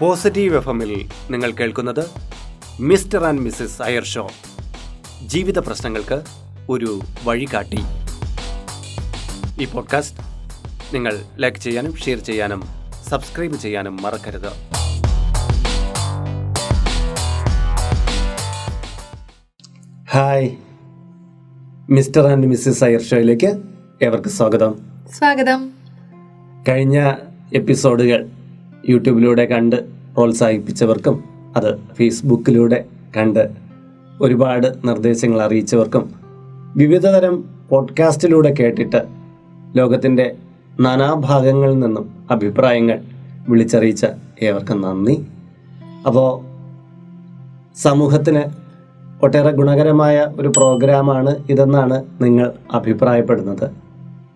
Positive F എമ്മിൽ നിങ്ങൾ കേൾക്കുന്നത് mister and missus Iyer show. ജീവിത പ്രശ്നങ്ങൾക്ക് ഒരു വഴികാട്ടി. ഈ പോഡ്കാസ്റ്റ് നിങ്ങൾ ലൈക്ക് ചെയ്യാനും ഷെയർ ചെയ്യാനും സബ്സ്ക്രൈബ് ചെയ്യാനും മറക്കരുത്. Hi. Mister and missus Iyer ഷോയിലേക്ക് ഏവർക്ക് സ്വാഗതം. സ്വാഗതം. കഴിഞ്ഞ എപ്പിസോഡുകൾ യൂട്യൂബിലൂടെ കണ്ട് പ്രോത്സാഹിപ്പിച്ചവർക്കും അത് ഫേസ്ബുക്കിലൂടെ കണ്ട് ഒരുപാട് നിർദ്ദേശങ്ങൾ അറിയിച്ചവർക്കും വിവിധതരം പോഡ്കാസ്റ്റിലൂടെ കേട്ടിട്ട് ലോകത്തിന്റെ നാനാഭാഗങ്ങളിൽ നിന്നും അഭിപ്രായങ്ങൾ വിളിച്ചറിയിച്ച ഏവർക്കും നന്ദി. അപ്പോൾ സമൂഹത്തിന് ഒട്ടേറെ ഗുണകരമായ ഒരു പ്രോഗ്രാമാണ് ഇതെന്നാണ് നിങ്ങൾ അഭിപ്രായപ്പെടുന്നത്.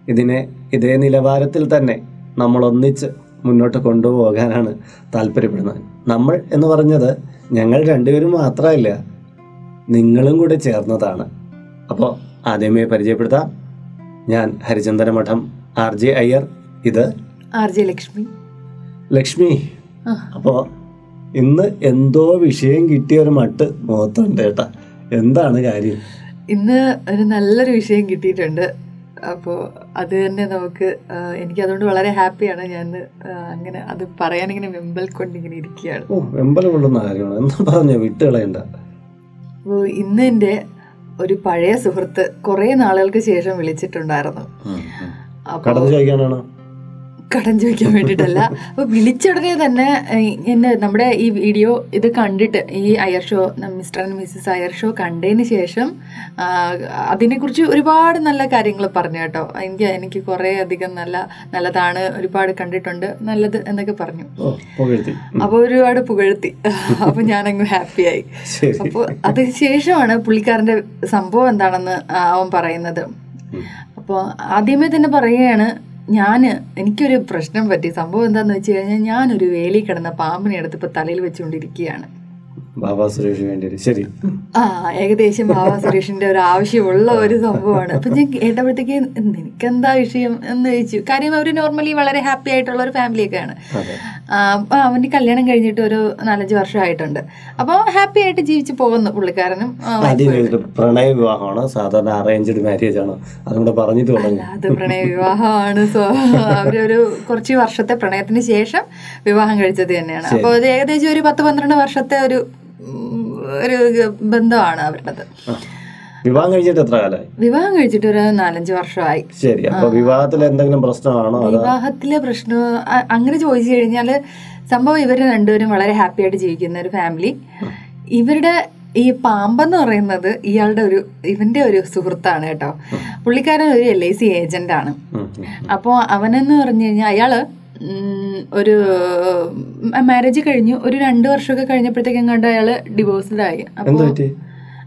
ഇതിനെ ഇതേ നിലവാരത്തിൽ തന്നെ നമ്മൾ ഒന്നിച്ച് മുന്നോട്ട് കൊണ്ടുപോകാനാണ് താല്പര്യപ്പെടുന്നത്. നമ്മൾ എന്ന് പറഞ്ഞത് ഞങ്ങൾ രണ്ടുപേരും മാത്രമല്ല നിങ്ങളും കൂടെ ചേർന്നതാണ്. അപ്പോൾ ആദ്യമേ പരിചയപ്പെടുത്താം. ഞാൻ ഹരിചന്ദന മഠം ആർ ജെ അയ്യർ ഇത് ആർ ജെ ലക്ഷ്മി. ലക്ഷ്മി. അപ്പോൾ ഇന്ന് എന്തോ വിഷയം കിട്ടിയ ഒരു മട്ട് മുഖത്തുണ്ട് കേട്ടാ. എന്താണ് കാര്യം? ഇന്ന് ഒരു നല്ലൊരു വിഷയം കിട്ടിയിട്ടുണ്ട്. അപ്പോൾ അത് തന്നെ നമുക്ക് എനിക്ക് അതുകൊണ്ട് വളരെ ഹാപ്പിയാണ് ഞാൻ അങ്ങനെ അത് പറയാനിങ്ങനെ വെമ്പൽ ഇരിക്കുകയാണ്. വെമ്പൽ കൊള്ളുന്ന കാര്യമാണ്. എന്താ പറഞ്ഞു വിട്ടുകളയണ്ട അപ്പോൾ ഇന്ന് എന്റെ ഒരു പഴയ സുഹൃത്ത് കുറേ നാളുകൾക്ക് ശേഷം വിളിച്ചിട്ടുണ്ടായിരുന്നു. അപ്പോൾ കടം ചോദിക്കാൻ വേണ്ടിയിട്ടല്ല. അപ്പോൾ വിളിച്ചുടനെ തന്നെ എന്നെ നമ്മുടെ ഈ വീഡിയോ ഇത് കണ്ടിട്ട് ഈ Iyer show mister and missus Iyer show കണ്ടതിന് ശേഷം അതിനെക്കുറിച്ച് ഒരുപാട് നല്ല കാര്യങ്ങൾ പറഞ്ഞു കേട്ടോ. എനിക്ക് എനിക്ക് കുറേ അധികം നല്ല നല്ലതാണ് ഒരുപാട് കണ്ടിട്ടുണ്ട്. നല്ലത് എന്നൊക്കെ പറഞ്ഞു. അപ്പോൾ ഒരുപാട് പുകഴ്ത്തി. അപ്പോൾ ഞാനങ്ങ് ഹാപ്പിയായി. അപ്പോൾ അതിന് ശേഷമാണ് പുള്ളിക്കാരന്റെ സംഭവം എന്താണെന്ന് അവൻ പറയുന്നത്. അപ്പോൾ ആദ്യമേ തന്നെ പറയുകയാണ് ഞാൻ എനിക്കൊരു പ്രശ്നം പറ്റി. സംഭവം എന്താന്ന് വെച്ച് കഴിഞ്ഞാൽ ഞാനൊരു വേലി കിടന്ന പാമ്പിനെ എടുത്ത് ഇപ്പൊ തലയിൽ വെച്ചുകൊണ്ടിരിക്കുകയാണ് ബാബാ സുരേഷ് വേണ്ടി ശരി. ആ ഏകദേശം ബാബാ സുരേഷിന്റെ ഒരു ആവശ്യമുള്ള ഒരു സംഭവമാണ്. അപ്പൊ ഞാൻ കേട്ടപ്പോഴത്തേക്ക് നിനക്കെന്താ വിഷയം? എന്ന് ചോദിച്ചു. കാര്യം അവർ നോർമലി വളരെ ഹാപ്പി ആയിട്ടുള്ള ഒരു ഫാമിലിയൊക്കെയാണ് അവന്റെ കല്യാണം കഴിഞ്ഞിട്ട് ഒരു നാലഞ്ച് വർഷമായിട്ടുണ്ട്. അപ്പോൾ ഹാപ്പി ആയിട്ട് ജീവിച്ച് പോകുന്നു പുള്ളിക്കാരനും. പ്രണയ വിവാഹമാണ്. സാധാരണ അറേഞ്ച്ഡ് മാരേജ് ആണ്. അതുകൊണ്ട് പറഞ്ഞു അത് പ്രണയ വിവാഹമാണ്. സോ അവരൊരു കുറച്ച് വർഷത്തെ പ്രണയത്തിന് ശേഷം വിവാഹം കഴിച്ചത് തന്നെയാണ്. അപ്പോൾ ഏകദേശം ഒരു പത്ത് പന്ത്രണ്ട് വർഷത്തെ ഒരു ഒരു ബന്ധമാണ് അവരുടേത്. ആ. വിവാഹം കഴിച്ചിട്ട് എത്ര കാലമായി? വിവാഹം കഴിച്ചിട്ട് ഒരു നാലഞ്ച് വർഷമായി. ശരി അപ്പൊ വിവാഹത്തിൽ എന്തെങ്കിലും പ്രശ്നമാണോ വിവാഹത്തിലെ പ്രശ്നം അങ്ങനെ ചോദിച്ചു കഴിഞ്ഞാൽ സംഭവം ഇവർ രണ്ടുപേരും വളരെ ഹാപ്പി ആയിട്ട് ജീവിക്കുന്ന ഒരു ഫാമിലി. ഇവരുടെ ഈ പാമ്പെന്ന് പറയുന്നത് ഇയാളുടെ ഒരു ഇവന്റെ ഒരു സുഹൃത്താണ് കേട്ടോ. പുള്ളിക്കാരൻ ഒരു എൽ ഐ സി ഏജന്റ് ആണ്. അപ്പോൾ അവനെന്ന് പറഞ്ഞു കഴിഞ്ഞാൽ അയാൾ ഒരു മാരേജ് കഴിഞ്ഞു. ഒരു രണ്ട് വർഷമൊക്കെ കഴിഞ്ഞപ്പോഴത്തേക്കും കണ്ട് അയാൾ ഡിവോഴ്സ്ഡായി ആയി. അപ്പോൾ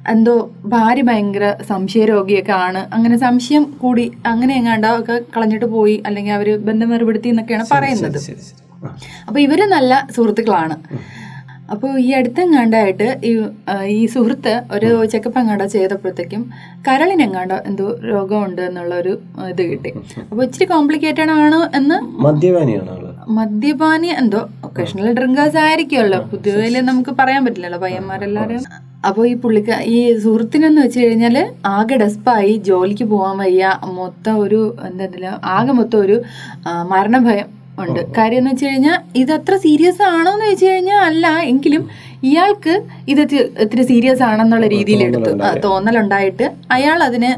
എന്തോ ഭാര്യ ഭയങ്കര സംശയരോഗിയൊക്കെ ആണ്. അങ്ങനെ സംശയം കൂടി അങ്ങനെ എങ്ങാണ്ടോ ഒക്കെ കളഞ്ഞിട്ട് പോയി. അല്ലെങ്കിൽ അവർ ബന്ധം വേർപെടുത്തി എന്നൊക്കെയാണ് പറയുന്നത്. അപ്പോൾ ഇവർ നല്ല സുഹൃത്തുക്കളാണ്. അപ്പോൾ ഈ അടുത്തെങ്ങാണ്ടായിട്ട് ഈ ഈ സുഹൃത്ത് ഒരു ചെക്കപ്പ് എങ്ങാണ്ടോ ചെയ്തപ്പോഴത്തേക്കും കരളിനെങ്ങാണ്ടോ എന്തോ രോഗമുണ്ട് എന്നുള്ള ഒരു ഇത് കിട്ടി. അപ്പോൾ ഇച്ചിരി കോംപ്ലിക്കേറ്റഡ് ആണ് എന്ന് മദ്യപാനി എന്തോ ഒക്കേഷണൽ ഡ്രിങ്കേഴ്സ് ആയിരിക്കുമല്ലോ. പൊതുവെ നമുക്ക് പറയാൻ പറ്റില്ലല്ലോ. പയ്യന്മാരെല്ലാവരും അപ്പോൾ ഈ പുള്ളിക്ക ഈ സുഹൃത്തിനെന്ന് വെച്ച് കഴിഞ്ഞാൽ ആകെ ഡെസ്പായി ജോലിക്ക് പോകാൻ വയ്യ മൊത്തം ഒരു എന്താ ആകെ മൊത്തം ഒരു മരണഭയം ഉണ്ട്. കാര്യം എന്ന് വെച്ച് കഴിഞ്ഞാൽ ഇത് അത്ര സീരിയസ് ആണോ എന്ന് വെച്ച് കഴിഞ്ഞാൽ അല്ല എങ്കിലും ഇയാൾക്ക് ഇത് ഇത്തിരി സീരിയസ് ആണെന്നുള്ള രീതിയിൽ എടുത്തു തോന്നലുണ്ടായിട്ട് അയാൾ അതിന്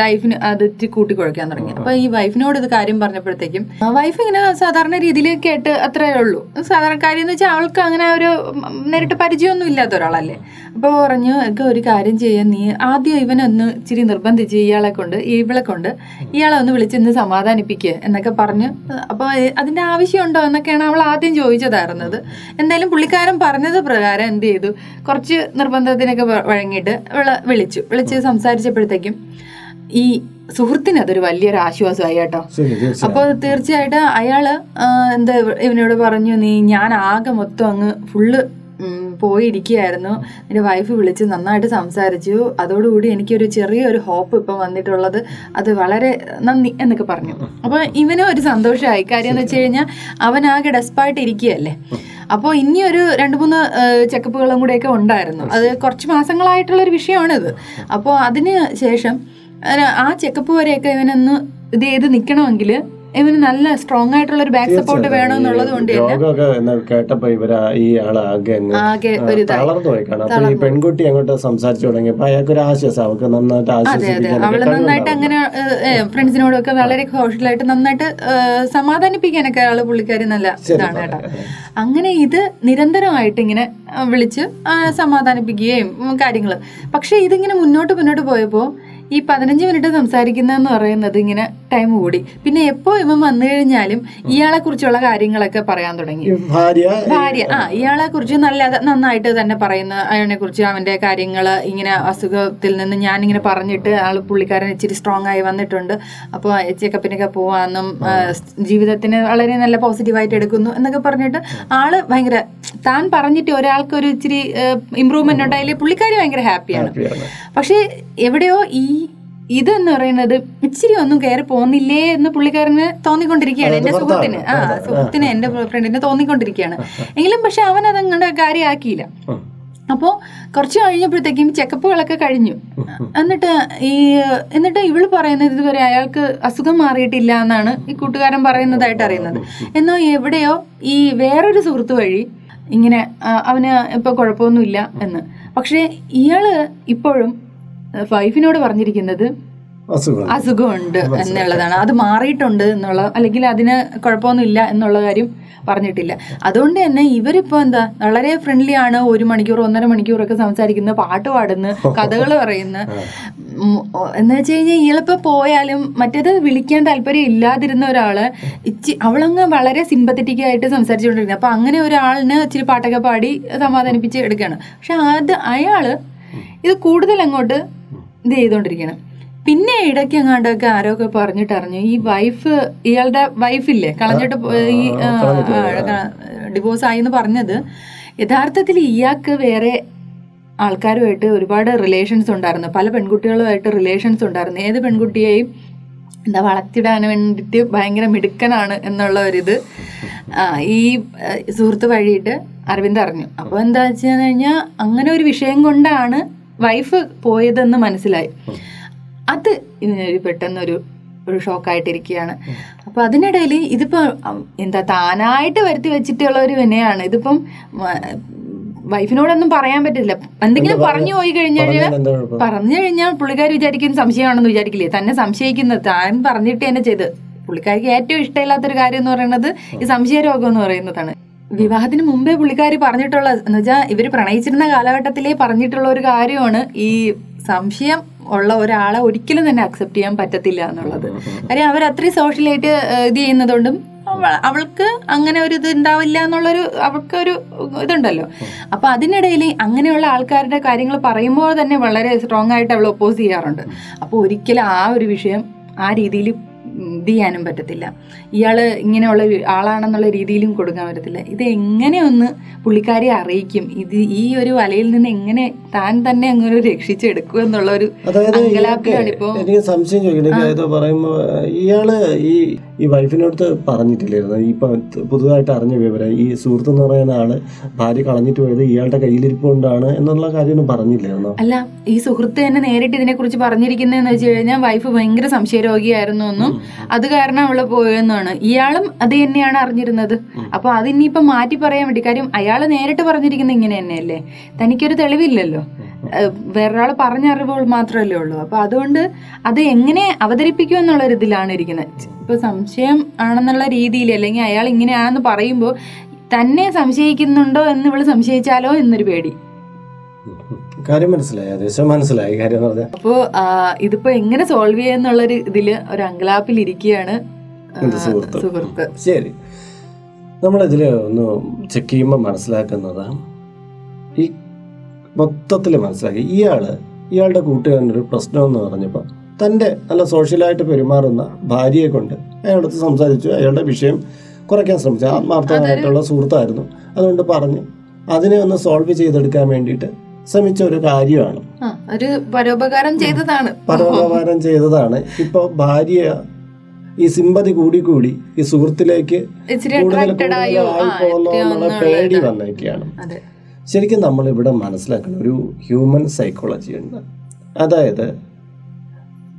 ലൈഫിന് അത് ഇത്തിരി കൂട്ടിക്കുഴയ്ക്കാൻ തുടങ്ങി. അപ്പൊ ഈ വൈഫിനോട് ഇത് കാര്യം പറഞ്ഞപ്പോഴത്തേക്കും വൈഫ് ഇങ്ങനെ സാധാരണ രീതിയിൽ കേട്ട് അത്രേ ഉള്ളൂ. സാധാരണ കാര്യം എന്ന് വെച്ചാൽ അവൾക്ക് അങ്ങനെ ഒരു നേരിട്ട് പരിചയമൊന്നും ഇല്ലാത്ത ഒരാളല്ലേ. അപ്പോൾ പറഞ്ഞു ഒക്കെ ഒരു കാര്യം ചെയ്യാൻ നീ ആദ്യം ഇവനൊന്ന് ഇച്ചിരി നിർബന്ധിച്ച് ഇയാളെ കൊണ്ട് ഇവളെ കൊണ്ട് ഇയാളെ ഒന്ന് വിളിച്ചൊന്ന് സമാധാനിപ്പിക്കുക എന്നൊക്കെ പറഞ്ഞു. അപ്പോൾ അതിന്റെ ആവശ്യമുണ്ടോ എന്നൊക്കെയാണ് അവൾ ആദ്യം ചോദിച്ചതായിരുന്നത്. എന്തായാലും പുള്ളിക്കാരൻ പറഞ്ഞത് പ്രകാരം എന്ത് ചെയ്തു? കുറച്ച് നിർബന്ധത്തിനൊക്കെ വഴങ്ങിയിട്ട് വിളിച്ചു. വിളിച്ച് സംസാരിച്ചപ്പോഴത്തേക്കും ഈ സുഹൃത്തിന് അതൊരു വലിയൊരു ആശ്വാസമായി കേട്ടോ. അപ്പൊ തീർച്ചയായിട്ടും അയാൾ എന്താ ഇവനോട് പറഞ്ഞു നീ ഞാൻ ആകെ മൊത്തം അങ്ങ് ഫുള്ള് പോയിരിക്കുകയായിരുന്നു. എന്റെ വൈഫ് വിളിച്ച് നന്നായിട്ട് സംസാരിച്ചു. അതോടുകൂടി എനിക്കൊരു ചെറിയൊരു ഹോപ്പ് ഇപ്പം വന്നിട്ടുള്ളത്. അത് വളരെ നന്ദി എന്നൊക്കെ പറഞ്ഞു. അപ്പോൾ ഇവനും ഒരു സന്തോഷമായി. കാര്യം എന്ന് വെച്ച് കഴിഞ്ഞാൽ ആകെ ഡെസ്പായിട്ട് ഇരിക്കുകയല്ലേ? അപ്പോൾ ഇനി ഒരു രണ്ട് മൂന്ന് ചെക്കപ്പുകളും കൂടെയൊക്കെ ഉണ്ടായിരുന്നു. അത് കുറച്ച് മാസങ്ങളായിട്ടുള്ള ഒരു വിഷയമാണിത്. അപ്പോൾ അതിന് ശേഷം ആ ചെക്കപ്പ് വരെയൊക്കെ ഇവനൊന്ന് ഇത് ചെയ്ത് നിൽക്കണമെങ്കിൽ ഇവന് നല്ല സ്ട്രോങ് ആയിട്ടുള്ള ഒരു ബാക്ക് സപ്പോർട്ട് വേണമെന്നുള്ളത് കൊണ്ട് കേട്ടപ്പോ ഇവർ ഈ ആളാകെ തളർന്നു പോയി കാണാം. അപ്പൊ ഈ പെൺകുട്ടി അങ്ങോട്ട് സംസാരിച്ചു തുടങ്ങിയപ്പോ അയാൾക്ക് ഒരു ആശ്വാസം അവൾക്ക് നന്നായിട്ട് ആശ്വസിപ്പിക്കാൻ അവൾ നന്നായിട്ട് അങ്ങനെ ഫ്രണ്ട്സിനോടൊക്കെ വളരെ ഹോഷലായിട്ട് നന്നായിട്ട് സമാധാനിപ്പിക്കാനൊക്കെ ആൾ പുള്ളിക്കാരി നല്ല ഇതാണ് കേട്ടോ. അങ്ങനെ ഇത് നിരന്തരമായിട്ട് ഇങ്ങനെ വിളിച്ച് സമാധാനിപ്പിക്കുകയും കാര്യങ്ങൾ പക്ഷെ ഇതിങ്ങനെ മുന്നോട്ട് മുന്നോട്ട് പോയപ്പോൾ ഈ പതിനഞ്ച് മിനിറ്റ് സംസാരിക്കുന്നതെന്ന് പറയുന്നത് ഇങ്ങനെ ടൈം കൂടി. പിന്നെ എപ്പോ ഇവൻ വന്നു കഴിഞ്ഞാലും ഇയാളെ കുറിച്ചുള്ള കാര്യങ്ങളൊക്കെ പറയാൻ തുടങ്ങി. ഭാര്യ ഭാര്യ ആ ഇയാളെ കുറിച്ച് നല്ല നന്നായിട്ട് തന്നെ പറയുന്ന അയാളെ കുറിച്ച് അവന്റെ കാര്യങ്ങൾ ഇങ്ങനെ അസുഖത്തിൽ നിന്ന് ഞാൻ ഇങ്ങനെ പറഞ്ഞിട്ട് ആൾ പുള്ളിക്കാരൻ ഇച്ചിരി സ്ട്രോങ് ആയി വന്നിട്ടുണ്ട്. അപ്പോൾ ചെക്കപ്പിനൊക്കെ പോവാന്നും ജീവിതത്തിന് വളരെ നല്ല പോസിറ്റീവായിട്ട് എടുക്കുന്നു എന്നൊക്കെ പറഞ്ഞിട്ട് ആൾ ഭയങ്കര താൻ പറഞ്ഞിട്ട് ഒരാൾക്ക് ഒരു ഇച്ചിരി ഇമ്പ്രൂവ്മെന്റ് ഉണ്ടായാലേ പുള്ളിക്കാരി ഭയങ്കര ഹാപ്പിയാണ് പക്ഷേ എവിടെയോ ഈ ഇതെന്ന് പറയുന്നത് ഇച്ചിരി ഒന്നും കയറി പോകുന്നില്ലേ എന്ന് പുള്ളിക്കാരന് തോന്നിക്കൊണ്ടിരിക്കുകയാണ് എന്റെ സുഹൃത്തിന്. ആ സുഹൃത്തിന് എന്റെ ഫ്രണ്ടിന് തോന്നിക്കൊണ്ടിരിക്കുകയാണ്. എങ്കിലും പക്ഷെ അവൻ അതങ്ങനെ കാര്യമാക്കിയില്ല അപ്പോ അപ്പോൾ കുറച്ച് കഴിഞ്ഞപ്പോഴത്തേക്കും ചെക്കപ്പുകളൊക്കെ കഴിഞ്ഞു. എന്നിട്ട് ഈ എന്നിട്ട് ഇവൾ പറയുന്നത് ഇതുവരെ അയാൾക്ക് അസുഖം മാറിയിട്ടില്ല എന്നാണ് ഈ കൂട്ടുകാരൻ പറയുന്നതായിട്ട് അറിയുന്നത്. എന്നാൽ എവിടെയോ ഈ വേറൊരു സുഹൃത്ത് വഴി ഇങ്ങനെ അവന് ഇപ്പൊ കുഴപ്പമൊന്നുമില്ല എന്ന്. പക്ഷേ ഇയാൾ ഇപ്പോഴും വൈഫിനോട് പറഞ്ഞിരിക്കുന്നത് അസുഖം അസുഖമുണ്ട് എന്നുള്ളതാണ്. അത് മാറിയിട്ടുണ്ട് എന്നുള്ള അല്ലെങ്കിൽ അതിന് കുഴപ്പമൊന്നുമില്ല എന്നുള്ള കാര്യം പറഞ്ഞിട്ടില്ല. അതുകൊണ്ട് തന്നെ ഇവരിപ്പോ എന്താ വളരെ ഫ്രണ്ട്ലി ആണ് ഒരു മണിക്കൂർ ഒന്നര മണിക്കൂറൊക്കെ സംസാരിക്കുന്ന പാട്ട് പാടുന്ന കഥകൾ പറയുന്ന. എന്ന് വെച്ച് കഴിഞ്ഞാൽ ഇയാളിപ്പോ പോയാലും മറ്റേത് വിളിക്കാൻ താല്പര്യം ഇല്ലാതിരുന്ന ഒരാൾ ഇച്ചി അവളങ്ങ് വളരെ സിമ്പത്തറ്റിക് ആയിട്ട് സംസാരിച്ചുകൊണ്ടിരിക്കുന്നത് അപ്പൊ അങ്ങനെ ഒരാളിന് ഇച്ചിരി പാട്ടൊക്കെ പാടി സമാധാനിപ്പിച്ച് എടുക്കുകയാണ്. പക്ഷെ അത് അയാൾ ഇത് കൂടുതൽ അങ്ങോട്ട് ഇത് ചെയ്തുകൊണ്ടിരിക്കണം പിന്നെ ഇടയ്ക്ക് എങ്ങാണ്ടൊക്കെ ആരോക്കെ പറഞ്ഞിട്ട് അറിഞ്ഞു ഈ വൈഫ് ഇയാളുടെ വൈഫില്ലേ കളഞ്ഞിട്ട് ഈ ഡിവോഴ്സ് ആയി എന്ന് പറഞ്ഞത്. യഥാർത്ഥത്തിൽ ഇയാൾക്ക് വേറെ ആൾക്കാരുമായിട്ട് ഒരുപാട് റിലേഷൻസ് ഉണ്ടായിരുന്നു. പല പെൺകുട്ടികളുമായിട്ട് റിലേഷൻസ് ഉണ്ടായിരുന്നു. ഏത് പെൺകുട്ടിയെയും എന്താ വളർത്തിടാൻ വേണ്ടിയിട്ട് ഭയങ്കര മിടുക്കനാണ് എന്നുള്ള ഒരിത് ഈ സുഹൃത്ത് വഴിയിട്ട് അരവിന്ദ് അറിഞ്ഞു. അപ്പോൾ എന്താ വെച്ച് കഴിഞ്ഞാൽ അങ്ങനെ ഒരു വിഷയം കൊണ്ടാണ് വൈഫ് പോയതെന്ന് മനസ്സിലായി. അത് പെട്ടെന്നൊരു ഒരു ഷോക്കായിട്ടിരിക്കുകയാണ്. അപ്പൊ അതിനിടയിൽ ഇതിപ്പോ എന്താ താനായിട്ട് വരുത്തി വെച്ചിട്ടുള്ള ഒരു വിനയാണ് ഇതിപ്പം വൈഫിനോടൊന്നും പറയാൻ പറ്റില്ല. എന്തെങ്കിലും പറഞ്ഞു പോയി കഴിഞ്ഞാൽ പറഞ്ഞു കഴിഞ്ഞാൽ പുള്ളിക്കാർ വിചാരിക്കും സംശയമാണെന്ന് വിചാരിക്കില്ലേ? തന്നെ സംശയിക്കുന്നത്. താൻ പറഞ്ഞിട്ട് തന്നെ ചെയ്ത്. പുള്ളിക്കാർക്ക് ഏറ്റവും ഇഷ്ടമില്ലാത്തൊരു കാര്യം എന്ന് പറയുന്നത് ഈ സംശയ രോഗം എന്ന് പറയുന്നതാണ്. വിവാഹത്തിന് മുമ്പേ പുള്ളിക്കാരി പറഞ്ഞിട്ടുള്ള എന്ന് വെച്ചാൽ ഇവർ പ്രണയിച്ചിരുന്ന കാലഘട്ടത്തിലേ പറഞ്ഞിട്ടുള്ള ഒരു കാര്യമാണ് ഈ സംശയം ഉള്ള ഒരാളെ ഒരിക്കലും തന്നെ അക്സെപ്റ്റ് ചെയ്യാൻ പറ്റത്തില്ല എന്നുള്ളത്. കാര്യം അവർ അത്രയും സോഷ്യലായിട്ട് ഇത് ചെയ്യുന്നതുകൊണ്ടും അവൾക്ക് അങ്ങനെ ഒരു ഇത് ഉണ്ടാവില്ല എന്നുള്ളൊരു അവൾക്ക് ഒരു ഇതുണ്ടല്ലോ. അപ്പൊ അതിനിടയിൽ അങ്ങനെയുള്ള ആൾക്കാരുടെ കാര്യങ്ങൾ പറയുമ്പോൾ തന്നെ വളരെ സ്ട്രോങ് ആയിട്ട് അവൾ ഒപ്പോസ് ചെയ്യാറുണ്ട്. അപ്പോൾ ഒരിക്കലും ആ ഒരു വിഷയം ആ രീതിയിൽ ഇത് ചെയ്യാനും പറ്റത്തില്ല. ഇയാൾ ഇങ്ങനെയുള്ള ആളാണെന്നുള്ള രീതിയിലും കൊടുക്കാൻ പറ്റത്തില്ല. ഇത് എങ്ങനെ ഒന്ന് പുള്ളിക്കാരെ അറിയിക്കും? ഇത് ഈ ഒരു വലയിൽ നിന്ന് എങ്ങനെ താൻ തന്നെ അങ്ങനെ രക്ഷിച്ചെടുക്കും എന്നുള്ള ഒരു അതായത് അങ്കലാപ്പിലാണ് എനിക്ക് സംശയം ചോദിക്കുന്നത് പറയുമ്പോ ഇയാൾ ഈ ഈ വൈഫിനടുത്ത് പറഞ്ഞിട്ടില്ലായിരുന്നു. ഇപ്പൊ പുതുതായിട്ട് അറിഞ്ഞ വിവരം ഈ സുഹൃത്ത് എന്ന് പറയുന്ന ആൾ ഭാര്യ കളഞ്ഞിട്ട് പോയത് ഇയാളുടെ കയ്യിലിരിപ്പുണ്ടാണ് എന്നുള്ള കാര്യമൊന്നും പറഞ്ഞില്ലായിരുന്നു? അല്ല ഈ സുഹൃത്ത് തന്നെ നേരിട്ട് ഇതിനെ കുറിച്ച് പറഞ്ഞിരിക്കുന്നതെന്ന് വെച്ച് കഴിഞ്ഞാൽ വൈഫ് ഭയങ്കര സംശയരോഗിയായിരുന്നു എന്നും അത് കാരണം അവൾ പോയെന്നാണ്. ഇയാളും അത് തന്നെയാണ് അറിഞ്ഞിരുന്നത്. അപ്പൊ അതിനിയിപ്പം മാറ്റി പറയാൻ വേണ്ടി കാര്യം അയാൾ നേരിട്ട് പറഞ്ഞിരിക്കുന്നത് ഇങ്ങനെ തന്നെയല്ലേ? തനിക്കൊരു തെളിവില്ലല്ലോ. വേറൊരാൾ വേറൊരാൾ പറഞ്ഞ അറിവുകൾ മാത്രമല്ലേ ഉള്ളൂ. അപ്പൊ അതുകൊണ്ട് അത് എങ്ങനെ അവതരിപ്പിക്കും എന്നുള്ള ഒരു ഇതിലാണ് ഇരിക്കുന്നത് ഇപ്പൊ സംശയം ആണെന്നുള്ള രീതിയിൽ അല്ലെങ്കിൽ അയാൾ ഇങ്ങനെയാണെന്ന് പറയുമ്പോൾ തന്നെ സംശയിക്കുന്നുണ്ടോ എന്ന് ഇവൾ സംശയിച്ചാലോ എന്നൊരു പേടി. കാര്യം മനസ്സിലായി ഏകദേശം മനസ്സിലായി കാര്യം എന്ന് പറഞ്ഞാൽ ഇതിപ്പോ എങ്ങനെ സോൾവ് ചെയ്യാന്നുള്ളൊരു ഇതിൽ ഒരു അങ്കലാപ്പിൽ ഇരിക്കുകയാണ്. സുഹൃത്ത്. ശരി. നമ്മളിതിൽ ഒന്ന് ചെക്ക് ചെയ്യുമ്പോൾ മനസ്സിലാക്കുന്നത് ഈ മൊത്തത്തിൽ മനസ്സിലാക്കി. ഇയാൾ ഇയാളുടെ കൂട്ടുകാരന്റെ ഒരു പ്രശ്നം എന്ന് പറഞ്ഞപ്പോൾ തന്റെ നല്ല സോഷ്യലായിട്ട് പെരുമാറുന്ന ഭാര്യയെ കൊണ്ട് അയാളടുത്ത് സംസാരിച്ചു. അയാളുടെ വിഷയം കുറയ്ക്കാൻ ശ്രമിച്ചു. ആത്മാർത്ഥമായിട്ടുള്ള സുഹൃത്തായിരുന്നു. അതുകൊണ്ട് പറഞ്ഞ് അതിനെ ഒന്ന് സോൾവ് ചെയ്തെടുക്കാൻ വേണ്ടിയിട്ട് ശ്രമിച്ച ഒരു കാര്യമാണ്. ഒരു പരോപകാരം ചെയ്തതാണ്. പരോപകാരം ചെയ്തതാണ്. ഇപ്പൊ ഭാര്യ ഈ സിമ്പതി കൂടി കൂടി ഈ സുഹൃത്തിലേക്ക് കൂടുതൽ കൂടുതൽ പേടി. വന്നേക്കാണ്. ശരിക്കും നമ്മളിവിടെ മനസ്സിലാക്കണം ഒരു ഹ്യൂമൻ സൈക്കോളജി ഉണ്ട്. അതായത്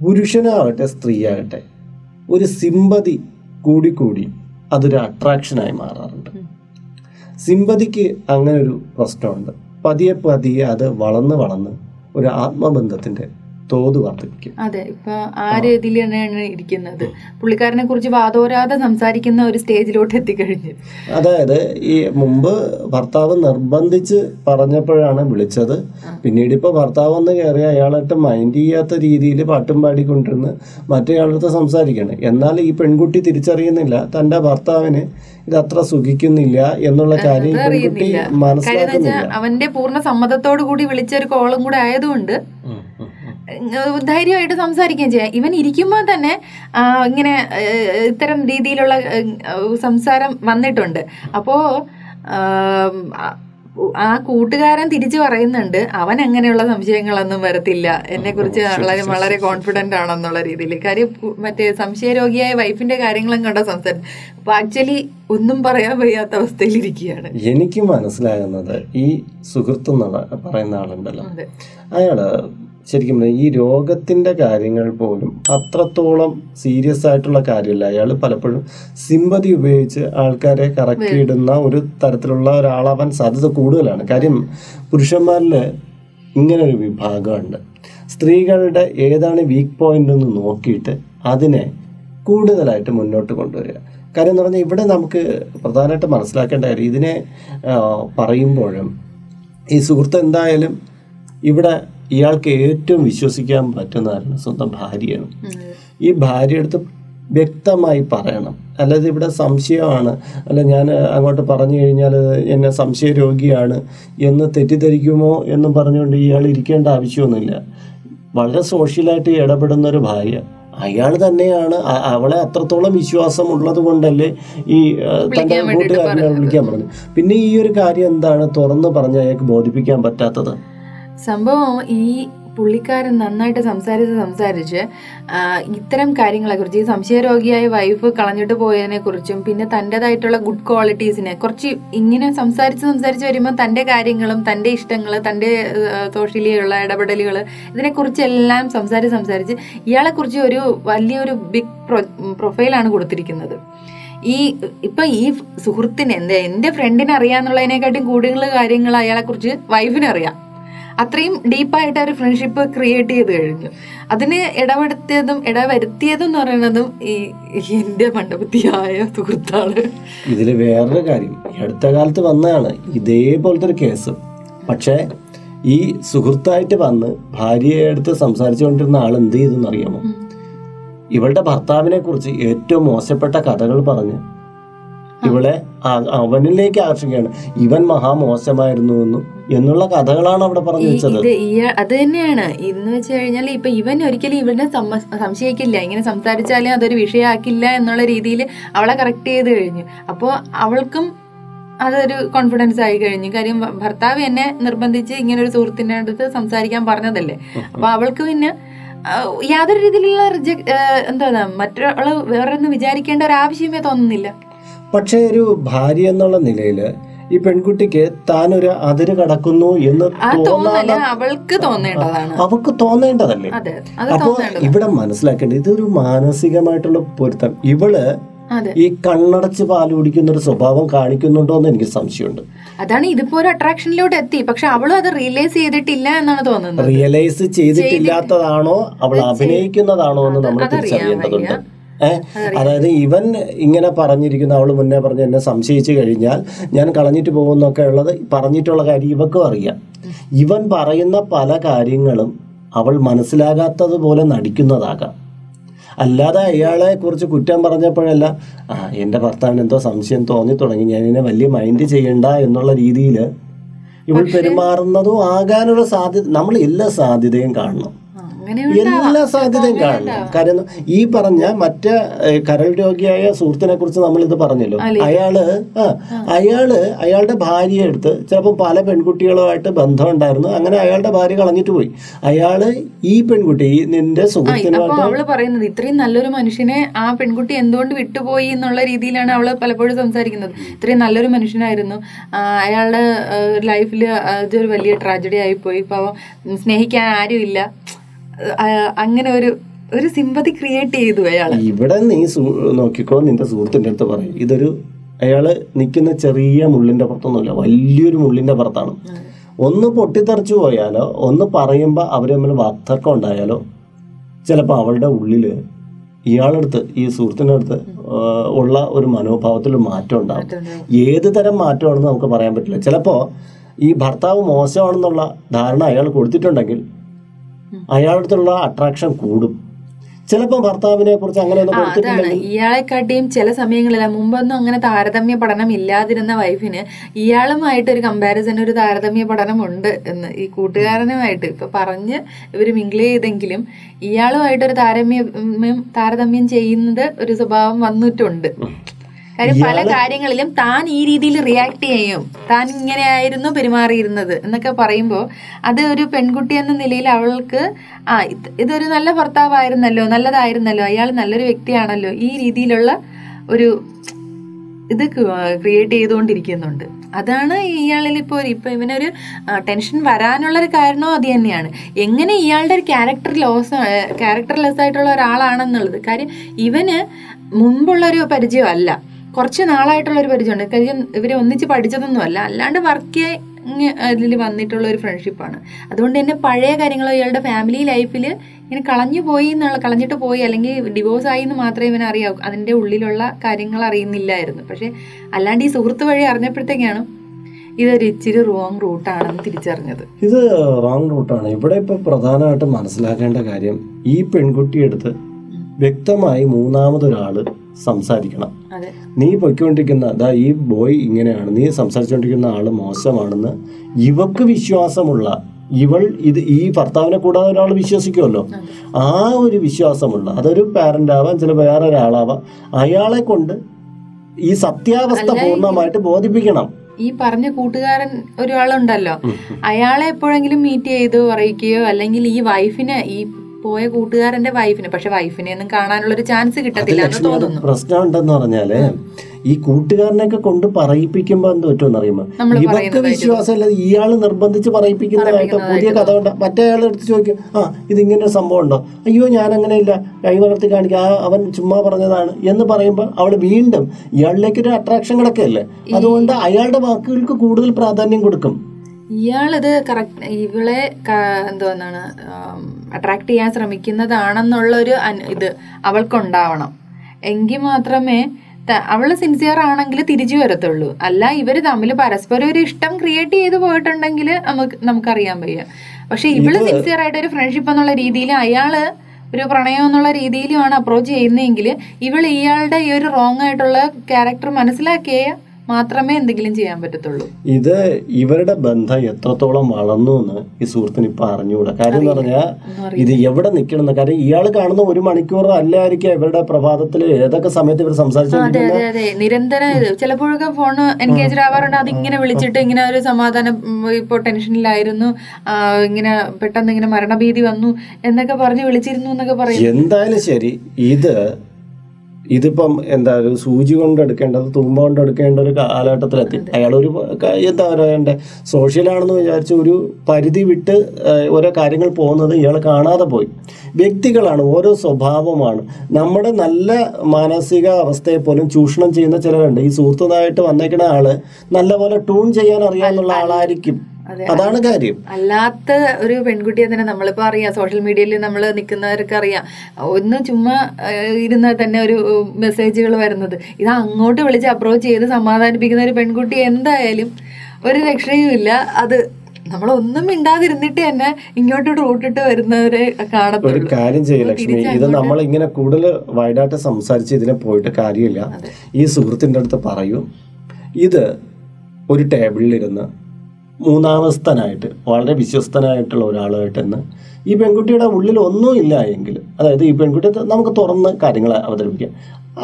പുരുഷനാകട്ടെ സ്ത്രീയാകട്ടെ ഒരു സിമ്പതി കൂടിക്കൂടി അതൊരു അട്രാക്ഷനായി മാറാറുണ്ട്. സിമ്പതിക്ക് അങ്ങനെ ഒരു പ്രശ്നമുണ്ട്. പതിയെ പതിയെ അത് വളർന്ന് വളർന്ന് ഒരു ആത്മബന്ധത്തിന്റെ തോത് വർദ്ധിപ്പിക്കും. അതെ ഇപ്പൊ ആ രീതിയിൽ തന്നെയാണ് ഇരിക്കുന്നത്. പുള്ളിക്കാരനെ കുറിച്ച് വാതോരാതെ സംസാരിക്കുന്ന ഒരു സ്റ്റേജിലോട്ട് എത്തിക്കഴിഞ്ഞു. അതായത് ഈ മുമ്പ് ഭർത്താവ് നിർബന്ധിച്ച് പറഞ്ഞപ്പോഴാണ് വിളിച്ചത്. പിന്നീട് ഇപ്പൊ ഭർത്താവ് ഒന്ന് കയറി അയാളായിട്ട് മൈൻഡ് ചെയ്യാത്ത രീതിയിൽ പാട്ടും പാടിക്കൊണ്ടിരുന്ന് മറ്റേയാളടുത്ത് സംസാരിക്കണം. എന്നാൽ ഈ പെൺകുട്ടി തിരിച്ചറിയുന്നില്ല തന്റെ ഭർത്താവിന് ഇത് അത്ര സുഖിക്കുന്നില്ല എന്നുള്ള കാര്യം പെൺകുട്ടി മനസ്സിലാക്കുന്നില്ല. അവന്റെ പൂർണ സമ്മതത്തോടു കൂടി വിളിച്ച ഒരു കോളും കൂടെ ആയതുകൊണ്ട് ധൈര്യമായിട്ട് സംസാരിക്കുകയും ചെയ്യാം. ഇവൻ ഇരിക്കുമ്പോൾ തന്നെ ഇങ്ങനെ ഇത്തരം രീതിയിലുള്ള സംസാരം വന്നിട്ടുണ്ട്. അപ്പോൾ ആ- കൂട്ടുകാരൻ തിരിച്ചു പറയുന്നുണ്ട് അവൻ അങ്ങനെയുള്ള സംശയങ്ങളൊന്നും വരത്തില്ല. എന്നെ കുറിച്ച് വളരെ വളരെ കോൺഫിഡന്റ് ആണെന്നുള്ള രീതിയിൽ. കാര്യം മറ്റേ സംശയരോഗിയായ വൈഫിന്റെ കാര്യങ്ങളും കണ്ട സംസാരം അപ്പൊ ആക്ച്വലി ഒന്നും പറയാൻ വയ്യാത്ത അവസ്ഥയിലിരിക്കുകയാണ്. എനിക്ക് മനസ്സിലാകുന്നത് ഈ സുഹൃത്ത് പറയുന്ന ആളുണ്ടല്ലോ. അതെ. അയാൾ ശരിക്കും പറഞ്ഞാൽ ഈ രോഗത്തിന്റെ കാര്യങ്ങൾ പോലും അത്രത്തോളം സീരിയസ് ആയിട്ടുള്ള കാര്യമല്ല. അയാൾ പലപ്പോഴും സിമ്പതി ഉപയോഗിച്ച് ആൾക്കാരെ കറക്കിയിടുന്ന ഒരു തരത്തിലുള്ള ഒരാളാവാൻ സാധ്യത കൂടുതലാണ്. കാര്യം പുരുഷന്മാരിൽ ഇങ്ങനൊരു ഒരു വിഭാഗമുണ്ട്. സ്ത്രീകളുടെ ഏതാണ് വീക്ക് പോയിന്റ് എന്ന് നോക്കിയിട്ട് അതിനെ കൂടുതലായിട്ട് മുന്നോട്ട് കൊണ്ടുവരിക. കാര്യം എന്ന് പറഞ്ഞാൽ ഇവിടെ നമുക്ക് പ്രധാനമായിട്ട് മനസ്സിലാക്കേണ്ട കാര്യം ഇതിനെ പറയുമ്പോഴും ഈ സുഹൃത്ത് എന്തായാലും ഇവിടെ ഇയാൾക്ക് ഏറ്റവും വിശ്വസിക്കാൻ പറ്റുന്നതാണ് സ്വന്തം ഭാര്യയാണ്. ഈ ഭാര്യ അടുത്ത് വ്യക്തമായി പറയണം. അല്ലാതെ ഇവിടെ സംശയമാണ്. അല്ല ഞാൻ അങ്ങോട്ട് പറഞ്ഞു കഴിഞ്ഞാൽ എന്നെ സംശയ രോഗിയാണ് എന്ന് തെറ്റിദ്ധരിക്കുമോ എന്ന് പറഞ്ഞുകൊണ്ട് ഇയാൾ ഇരിക്കേണ്ട ആവശ്യമൊന്നുമില്ല. വളരെ സോഷ്യലായിട്ട് ഇടപെടുന്ന ഒരു ഭാര്യ. അയാൾ തന്നെയാണ് അവളെ അത്രത്തോളം വിശ്വാസം ഉള്ളത് കൊണ്ടല്ലേ ഈ തന്റെ കൂട്ടുകാരനെ വിളിക്കാൻ പറഞ്ഞു പിന്നെ ഈ ഒരു കാര്യം എന്താണ് തുറന്ന് പറഞ്ഞ് അയാൾക്ക് ബോധിപ്പിക്കാൻ പറ്റാത്തത്? സംഭവം ഈ പുള്ളിക്കാരൻ നന്നായിട്ട് സംസാരിച്ച് സംസാരിച്ച് ഇത്തരം കാര്യങ്ങളെക്കുറിച്ച് ഈ സംശയരോഗിയായ വൈഫ് കളഞ്ഞിട്ട് പോയതിനെക്കുറിച്ചും പിന്നെ തന്റെതായിട്ടുള്ള ഗുഡ് ക്വാളിറ്റീസിനെ കുറച്ച് ഇങ്ങനെ സംസാരിച്ച് സംസാരിച്ച് വരുമ്പോൾ തന്റെ കാര്യങ്ങളും തന്റെ ഇഷ്ടങ്ങൾ തന്റെ സോഷ്യലിയുള്ള ഇടപെടലുകൾ ഇതിനെക്കുറിച്ചെല്ലാം സംസാരിച്ച് സംസാരിച്ച് ഇയാളെക്കുറിച്ച് ഒരു വലിയൊരു ബിഗ് പ്രൊ പ്രൊഫൈലാണ് കൊടുത്തിരിക്കുന്നത്. ഈ ഇപ്പൊ ഈ സുഹൃത്തിന് എന്താ എന്റെ ഫ്രണ്ടിനെ അറിയാന്നുള്ളതിനെക്കാട്ടും കൂടുതൽ കാര്യങ്ങൾ അയാളെക്കുറിച്ച് വൈഫിന് അറിയാം അത്രയും ഡീപ്പായിട്ട് ഒരു ഫ്രണ്ട്ഷിപ്പ് ക്രിയേറ്റ് ചെയ്ത് കഴിഞ്ഞു. അതിന് ഇടപെടുത്തിയതും ഇടവരുത്തിയതും എന്ന് പറയുന്നതും ഈ എന്റെ മണ്ഡപത്തിയായ സുഹൃത്താണ്. ഇതിൽ വേറൊരു കാര്യം. അടുത്ത കാലത്ത് വന്നതാണ് ഇതേപോലത്തെ ഒരു കേസ് പക്ഷേ ഈ സുഹൃത്തായിട്ട് വന്ന് ഭാര്യയെ അടുത്ത് സംസാരിച്ചുകൊണ്ടിരുന്ന ആൾ എന്ത് ചെയ്തെന്ന് അറിയാമോ ഇവളുടെ ഭർത്താവിനെ കുറിച്ച് ഏറ്റവും മോശപ്പെട്ട കഥകൾ പറഞ്ഞ് ഇവളെ അവനിലേക്ക് ആകർഷിക്കുകയാണ്. ഇവൻ മഹാമോശമായിരുന്നു എന്നും എന്നുള്ള കഥകളാണ് അവിടെ പറഞ്ഞു വെച്ചത്. അത് തന്നെയാണ്. ഇന്ന് വെച്ച് കഴിഞ്ഞാൽ ഇപ്പൊ ഇവൻ ഒരിക്കലും ഇവനെ സംശയിക്കില്ല. ഇങ്ങനെ സംസാരിച്ചാലേ അതൊരു വിഷയമാക്കില്ല എന്നുള്ള രീതിയിൽ അവളെ കറക്റ്റ് ചെയ്ത് കഴിഞ്ഞു. അപ്പോൾ അവൾക്കും അതൊരു കോൺഫിഡൻസ് ആയി കഴിഞ്ഞു. കാര്യം ഭർത്താവ് എന്നെ നിർബന്ധിച്ച് ഇങ്ങനെ ഒരു സുഹൃത്തിന്റെ അടുത്ത് സംസാരിക്കാൻ പറഞ്ഞതല്ലേ? അപ്പൊ അവൾക്ക് പിന്നെ യാതൊരു രീതിയിലുള്ള റിജക്ട് മറ്റൊരാൾ മറ്റൊരാൾ ഒന്നും വിചാരിക്കേണ്ട ഒരു ആവശ്യമേ തോന്നുന്നില്ല. പക്ഷേ ഒരു ഭാര്യ എന്നുള്ള നിലയിൽ ഈ പെൺകുട്ടിക്ക് താനൊരു അതിര് കടക്കുന്നു എന്ന് അവൾക്ക് തോന്നേണ്ടതാണ്. അവൾക്ക് തോന്നേണ്ടതല്ലേ? അപ്പോ ഇവിടെ മനസ്സിലാക്കേണ്ടത് ഇതൊരു മാനസികമായിട്ടുള്ള പൊരുത്തം. ഇവൾ ഈ കണ്ണടച്ച് പാൽ കുടിക്കുന്ന ഒരു സ്വഭാവം കാണിക്കുന്നുണ്ടോ എന്ന് എനിക്ക് സംശയമുണ്ട്. അതാണ് ഇതിപ്പോ ഒരു അട്രാക്ഷനിലോട്ട് എത്തി. പക്ഷെ അവളും അത് റിയലൈസ് ചെയ്തിട്ടില്ല എന്നാണ് തോന്നുന്നത്. റിയലൈസ് ചെയ്തിട്ടില്ലാത്തതാണോ? അവൾ അഭിനയിക്കുന്നതാണോ എന്ന് നമ്മൾ തിരിച്ചറിയേണ്ടതുണ്ട്. അതായത് ഇവൻ ഇങ്ങനെ പറഞ്ഞിരിക്കുന്ന അവൾ മുന്നേ പറഞ്ഞ് എന്നെ സംശയിച്ചു കഴിഞ്ഞാൽ ഞാൻ കളഞ്ഞിട്ട് പോകുന്നൊക്കെ ഉള്ളത് പറഞ്ഞിട്ടുള്ള കാര്യം ഇവക്കും അറിയാം. ഇവൻ പറയുന്ന പല കാര്യങ്ങളും അവൾ മനസ്സിലാകാത്തതുപോലെ നടിക്കുന്നതാകാം. അല്ലാതെ അയാളെ കുറിച്ച് കുറ്റം പറഞ്ഞപ്പോഴല്ല ആ എന്റെ ഭർത്താവിന് എന്തോ സംശയം തോന്നി തുടങ്ങി ഞാൻ ഇതിനെ വലിയ മൈൻഡ് ചെയ്യണ്ട എന്നുള്ള രീതിയിൽ ഇവൾ പെരുമാറുന്നതും ആകാനുള്ള സാധ്യത നമ്മൾ എല്ലാ സാധ്യതയും കാണണം. എല്ലാ സാധ്യതയും കാണണം കാരണം ഈ പറഞ്ഞ മറ്റേ കരൾ രോഗിയായ സുഹൃത്തിനെ കുറിച്ച് നമ്മൾ ഇത് പറഞ്ഞല്ലോ അയാൾ ആ അയാൾ അയാളുടെ ഭാര്യയെ എടുത്ത് ചിലപ്പോൾ പല പെൺകുട്ടികളുമായിട്ട് ബന്ധം ഉണ്ടായിരുന്നു അങ്ങനെ അയാളുടെ ഭാര്യ കളഞ്ഞിട്ട് പോയി. അയാൾ ഈ പെൺകുട്ടി നിന്റെ സുഹൃത്തിനുമായിട്ട് അവൾ പറയുന്നത് ഇത്രയും നല്ലൊരു മനുഷ്യനെ ആ പെൺകുട്ടി എന്തുകൊണ്ട് വിട്ടുപോയി എന്നുള്ള രീതിയിലാണ് അവൾ പലപ്പോഴും സംസാരിക്കുന്നത്. ഇത്രയും നല്ലൊരു മനുഷ്യനായിരുന്നു. അയാളുടെ ലൈഫിൽ അതൊരു വലിയ ട്രാജഡി ആയിപ്പോയി. പാവം സ്നേഹിക്കാൻ ആരുമില്ല. അങ്ങനെ ഒരു ഒരു സിമ്പതി ക്രിയേറ്റ് ചെയ്തു അയാൾ ഇവിടെ നീ നോക്കിക്കോ നിന്റെ സുഹൃത്തിന്റെ അടുത്ത് പറയും. ഇതൊരു അയാൾ നിൽക്കുന്ന ചെറിയ മുള്ളിന്റെ പുറത്തൊന്നുമില്ല വലിയൊരു മുള്ളിന്റെ പുറത്താണ്. ഒന്ന് പൊട്ടിത്തെറിച്ചു പോയാലോ ഒന്ന് പറയുമ്പോൾ അവർ തമ്മിൽ വാർത്തക്കം ഉണ്ടായാലോ ചിലപ്പോൾ അവളുടെ ഉള്ളിൽ ഇയാളടുത്ത് ഈ സുഹൃത്തിന്റെ അടുത്ത് ഉള്ള ഒരു മനോഭാവത്തിൽ മാറ്റം ഉണ്ടാകും ഏത് തരം മാറ്റമാണെന്ന് നമുക്ക് പറയാൻ പറ്റില്ല. ചിലപ്പോൾ ഈ ഭർത്താവ് മോശമാണെന്നുള്ള ധാരണ അയാൾ കൊടുത്തിട്ടുണ്ടെങ്കിൽ അയാളടുത്തുള്ള അട്രാക്ഷൻ കൂടും. ചിലപ്പോൾ ഭർത്താവിനെ കുറിച്ച് അങ്ങനെ ഇയാളെക്കാട്ടിയും ചില സമയങ്ങളിൽ മുമ്പൊന്നും അങ്ങനെ താരതമ്യ പഠനം ഇല്ലാതിരുന്ന വൈഫിന് ഇയാളുമായിട്ട് ഒരു കമ്പാരിസൺ ഒരു താരതമ്യ പഠനം ഉണ്ട് എന്ന് ഈ കൂട്ടുകാരനുമായിട്ട് ഇപ്പൊ പറഞ്ഞ് ഇവർ മിങ്കിൾ ചെയ്തെങ്കിലും ഇയാളുമായിട്ടൊരു താരതമ്യം താരതമ്യം ചെയ്യുന്നത് ഒരു സ്വഭാവം വന്നിട്ടുണ്ട്. കാര്യം പല കാര്യങ്ങളിലും താൻ ഈ രീതിയിൽ റിയാക്ട് ചെയ്യും. താൻ ഇങ്ങനെയായിരുന്നു പെരുമാറിയിരുന്നത് എന്നൊക്കെ പറയുമ്പോൾ അത് ഒരു പെൺകുട്ടി എന്ന നിലയിൽ അവൾക്ക് ആ ഇതൊരു നല്ല ഭർത്താവായിരുന്നല്ലോ നല്ലതായിരുന്നല്ലോ അയാൾ നല്ലൊരു വ്യക്തിയാണല്ലോ ഈ രീതിയിലുള്ള ഒരു ഇത് ക്രിയേറ്റ് ചെയ്തുകൊണ്ടിരിക്കുന്നുണ്ട്. അതാണ് ഇയാളിൽ ഇപ്പോൾ ഇപ്പൊ ഇവനൊരു ടെൻഷൻ വരാനുള്ളൊരു കാരണവും അത് തന്നെയാണ്. എങ്ങനെ ഇയാളുടെ ഒരു ക്യാരക്ടർ ലോസ് ക്യാരക്ടർ ലെസ് ആയിട്ടുള്ള ഒരാളാണെന്നുള്ളത്. കാര്യം ഇവന് മുമ്പുള്ളൊരു പരിചയമല്ല. കുറച്ച് നാളായിട്ടുള്ള ഒരു പരിചയമുണ്ട്. കാര്യം ഇവരെ ഒന്നിച്ച് പഠിച്ചതൊന്നും അല്ല അല്ലാണ്ട് വർക്ക് ഇതിൽ വന്നിട്ടുള്ള ഒരു ഫ്രണ്ട്ഷിപ്പാണ് അതുകൊണ്ട് തന്നെ പഴയ കാര്യങ്ങൾ ഇയാളുടെ ഫാമിലി ലൈഫിൽ ഇങ്ങനെ കളഞ്ഞു പോയി എന്നുള്ള കളഞ്ഞിട്ട് പോയി അല്ലെങ്കിൽ ഡിവോഴ്സ് ആയി എന്ന് മാത്രമേ ഇവൻ അറിയാവൂ. അതിന്റെ ഉള്ളിലുള്ള കാര്യങ്ങൾ അറിയുന്നില്ലായിരുന്നു. പക്ഷേ അല്ലാണ്ട് ഈ സുഹൃത്ത് വഴി അറിഞ്ഞപ്പോഴത്തേക്കാണ് ഇതൊരു ഇച്ചിരി റോങ് റൂട്ടാണെന്ന് തിരിച്ചറിഞ്ഞത്. ഇത് റോങ് റൂട്ടാണ് ഇവിടെ ഇപ്പൊ പ്രധാനമായിട്ടും മനസ്സിലാക്കേണ്ട കാര്യം ഈ പെൺകുട്ടിയെടുത്ത് വ്യക്തമായി മൂന്നാമതൊരാൾ സംസാരിക്കണം. നീ പൊയ്ക്കൊണ്ടിരിക്കുന്ന അതാ ഈ ബോയ് ഇങ്ങനെയാണ്. നീ സംസാരിച്ചുകൊണ്ടിരിക്കുന്ന ആൾ മോശമാണെന്ന് ഇവക്ക് വിശ്വാസമുള്ള ഇവൾ ഇത് ഈ ഭർത്താവിനെ കൂടാതെ ഒരാൾ വിശ്വസിക്കുമല്ലോ. ആ ഒരു വിശ്വാസമുള്ള അതൊരു പാരന്റ് ആവാം ചില വേറെ ഒരാളാവാം അയാളെ കൊണ്ട് ഈ സത്യാവസ്ഥ പൂർണമായിട്ട് ബോധിപ്പിക്കണം. ഈ പറഞ്ഞ കൂട്ടുകാരൻ ഒരാളുണ്ടല്ലോ അയാളെ എപ്പോഴെങ്കിലും മീറ്റ് ചെയ്തോ അറിയിക്കുകയോ അല്ലെങ്കിൽ ഈ വൈഫിനെ ഈ പോയ കൂട്ടുകാരന്റെ വൈഫിന് പക്ഷെ വൈഫിനെ ഒന്നും കാണാനുള്ള ഒരു ചാൻസ് കിട്ടത്തില്ല എന്ന് തോന്നുന്നു. പ്രശ്നം ഉണ്ടെന്ന് പറഞ്ഞാൽ ഈ കൂട്ടുകാരനൊക്കെ കൊണ്ട് പറയിപ്പിക്കുമ്പോ എന്ത് പറ്റുമെന്ന് അറിയുമോ? നമ്മൾ ഇവർക്ക് വിശ്വാസമല്ല ഇയാൾ നിർബന്ധിച്ച് പറയിപ്പിക്കുന്നതായിട്ട് പുതിയ കഥ ഉണ്ട് മറ്റേ ആൾ എടുത്ത് ചോദിക്കും ആ ഇതിങ്ങനെ ഒരു സംഭവം ഉണ്ടോ? അയ്യോ ഞാൻ അങ്ങനെയില്ല കൈ വളർത്തി കാണിക്കുക ആ അവൻ ചുമ്മാ പറഞ്ഞതാണ്. എന്ന് പറയുമ്പോൾ അവൾ വീണ്ടും ഇയാളിലേക്ക് ഒരു അട്രാക്ഷൻ കിടക്കല്ലേ അതുകൊണ്ട് അയാളുടെ വാക്കുകൾക്ക് കൂടുതൽ പ്രാധാന്യം കൊടുക്കും. ഇയാളിത് കറക്റ്റ് ഇവളെ എന്തോന്നാണ് അട്രാക്ട് ചെയ്യാൻ ശ്രമിക്കുന്നതാണെന്നുള്ളൊരു ഇത് അവൾക്കുണ്ടാവണം. എങ്കിൽ മാത്രമേ അവൾ സിൻസിയർ ആണെങ്കിൽ തിരിച്ചു വരത്തുള്ളൂ. അല്ല ഇവർ തമ്മിൽ പരസ്പരം ഒരു ഇഷ്ടം ക്രിയേറ്റ് ചെയ്ത് പോയിട്ടുണ്ടെങ്കിൽ നമുക്ക് നമുക്കറിയാൻ വയ്യ. പക്ഷെ ഇവൾ സിൻസിയർ ആയിട്ട് ഒരു ഫ്രണ്ട്ഷിപ്പ് എന്നുള്ള രീതിയിൽ അയാൾ ഒരു പ്രണയം എന്നുള്ള രീതിയിലുമാണ് അപ്രോച്ച് ചെയ്യുന്നതെങ്കിൽ ഇവൾ ഇയാളുടെ ഈ ഒരു റോങ് ആയിട്ടുള്ള ക്യാരക്ടർ മനസ്സിലാക്കിയ മാത്രമേ എന്തെങ്കിലും ചെയ്യാൻ പറ്റത്തുള്ളൂ. ഇത് ഇവരുടെ ബന്ധം എത്രത്തോളം വളർന്നു എന്ന് ഈ സുഹൃത്തിന് ഇപ്പൊ അറിഞ്ഞുകൂടാ കാര്യം എന്ന് പറഞ്ഞാൽ ഇത് എവിടെ നിൽക്കണം കാര്യം ഇയാൾ കാണുന്ന ഒരു മണിക്കൂർ അല്ലായിരിക്കും ഇവരുടെ പ്രഭാതത്തിൽ ഏതൊക്കെ സമയത്ത് ഇവർ അതെ നിരന്തരം ചിലപ്പോഴൊക്കെ ഫോൺ എൻഗേജ് ആവാറുണ്ട്. അത് ഇങ്ങനെ വിളിച്ചിട്ട് ഇങ്ങനെ ഒരു സമാധാനം ഇപ്പൊ ടെൻഷനിലായിരുന്നു. ഇങ്ങനെ പെട്ടെന്ന് ഇങ്ങനെ മരണഭീതി വന്നു എന്നൊക്കെ പറഞ്ഞ് വിളിച്ചിരുന്നു എന്നൊക്കെ പറയും. എന്തായാലും ശരി. ഇത് ഇതിപ്പം എന്താ ഒരു സൂചി കൊണ്ട് എടുക്കേണ്ടത് തുമ്പ കൊണ്ട് എടുക്കേണ്ട ഒരു കാലഘട്ടത്തിലെത്തി. അയാളൊരു ക- എന്താ പറയണ്ടേ സോഷ്യലാണെന്ന് വിചാരിച്ച് ഒരു പരിധി വിട്ട് ഓരോ കാര്യങ്ങൾ പോകുന്നത് ഇയാൾ കാണാതെ പോയി. വ്യക്തികളാണ് ഓരോ സ്വഭാവമാണ്. നമ്മുടെ നല്ല മാനസിക അവസ്ഥയെ പോലും ചൂഷണം ചെയ്യുന്ന ചിലരുണ്ട്. ഈ സുഹൃത്തുനായിട്ട് വന്നേക്കുന്ന ആൾ നല്ലപോലെ ട്യൂൺ ചെയ്യാൻ അറിയാവുന്ന ആളായിരിക്കും. അതാണ് കാര്യം. അല്ലാത്ത ഒരു പെൺകുട്ടിയെ തന്നെ നമ്മളിപ്പോ അറിയാം. സോഷ്യൽ മീഡിയയിൽ നമ്മൾ നിൽക്കുന്നവർക്ക് അറിയാം. ഒന്ന് ചുമ്മാ ഇരുന്നാൽ തന്നെ ഒരു മെസ്സേജുകൾ വരുന്നത്. ഇത് അങ്ങോട്ട് വിളിച്ച് അപ്രോച്ച് ചെയ്ത് സമാധാനിപ്പിക്കുന്ന ഒരു പെൺകുട്ടി എന്തായാലും ഒരു രക്ഷയും ഇല്ല. അത് നമ്മളൊന്നും മിണ്ടാതിരുന്നിട്ട് തന്നെ ഇങ്ങോട്ട് റൂട്ടിട്ട് വരുന്നവരെ ഒരു കാര്യം ചെയ്യ ലക്ഷ്മി ഇത് നമ്മൾ ഇങ്ങനെ കൂടുതൽ വൈഡായിട്ട് സംസാരിച്ച് ഇതിനെ പോയിട്ട് കാര്യമില്ല. ഈ സുഹൃത്തിന്റെ അടുത്ത് പറയൂ. ഇത് ഒരു ടേബിളിലിരുന്ന് മൂന്നാമസ്ഥനായിട്ട് വളരെ വിശ്വസ്തനായിട്ടുള്ള ഒരാളായിട്ട് എന്ന് ഈ പെൺകുട്ടിയുടെ ഉള്ളിൽ ഒന്നും ഇല്ല എങ്കിൽ അതായത് ഈ പെൺകുട്ടി നമുക്ക് തുറന്ന് കാര്യങ്ങൾ അവതരിപ്പിക്കാം.